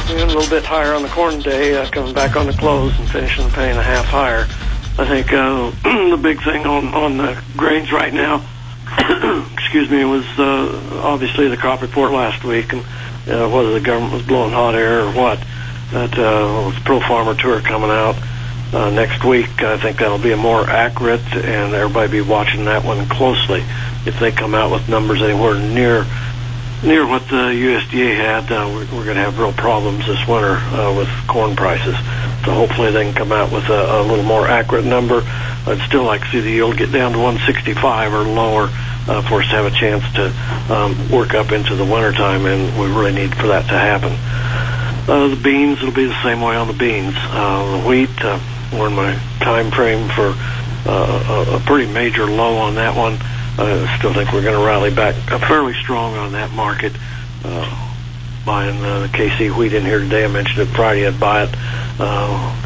afternoon, a little bit higher on the corn day, uh, coming back on the close and finishing the and a half higher. I think uh, the big thing on on the grains right now, excuse me, was uh, obviously the crop report last week and uh, whether the government was blowing hot air or what. That uh, the Pro Farmer Tour coming out uh, next week, I think that'll be a more accurate, and everybody be watching that one closely. If they come out with numbers anywhere near near what the USDA had, uh, we're, we're going to have real problems this winter uh, with corn prices. So hopefully they can come out with a, a little more accurate number. I'd still like to see the yield get down to 165 or lower uh, for us to have a chance to um, work up into the wintertime, and we really need for that to happen. Uh, the beans, it'll be the same way on the beans. Uh, the wheat, uh, we're in my time frame for uh, a, a pretty major low on that one. I still think we're going to rally back fairly strong on that market. Uh, buying uh, KC wheat in here today, I mentioned it Friday, I'd buy it. Uh,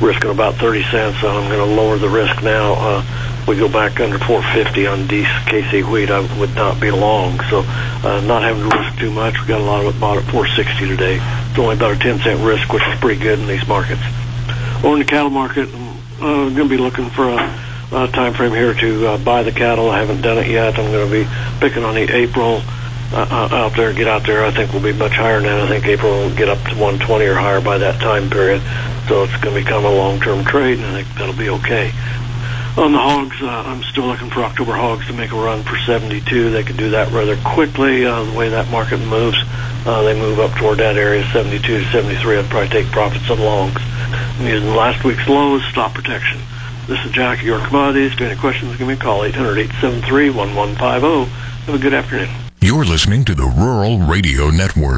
risking about 30 cents, so I'm going to lower the risk now. Uh, we go back under 450 on DC KC wheat, I would not be long. So, uh, not having to risk too much. We got a lot of it bought at 460 today. It's only about a 10 cent risk, which is pretty good in these markets. Over in the cattle market, I'm uh, going to be looking for a, a time frame here to uh, buy the cattle. I haven't done it yet. I'm going to be picking on the April uh, uh, out there, get out there. I think we'll be much higher that. I think April will get up to 120 or higher by that time period. So it's going to become a long-term trade, and I think that'll be okay. On the hogs, uh, I'm still looking for October hogs to make a run for 72. They could do that rather quickly. Uh, the way that market moves, uh, they move up toward that area, 72 to 73. I'd probably take profits on longs. I'm using last week's lows, stop protection. This is Jack, your commodities. If you have any questions, give me a call, 800-873-1150. Have a good afternoon. You're listening to the Rural Radio Network.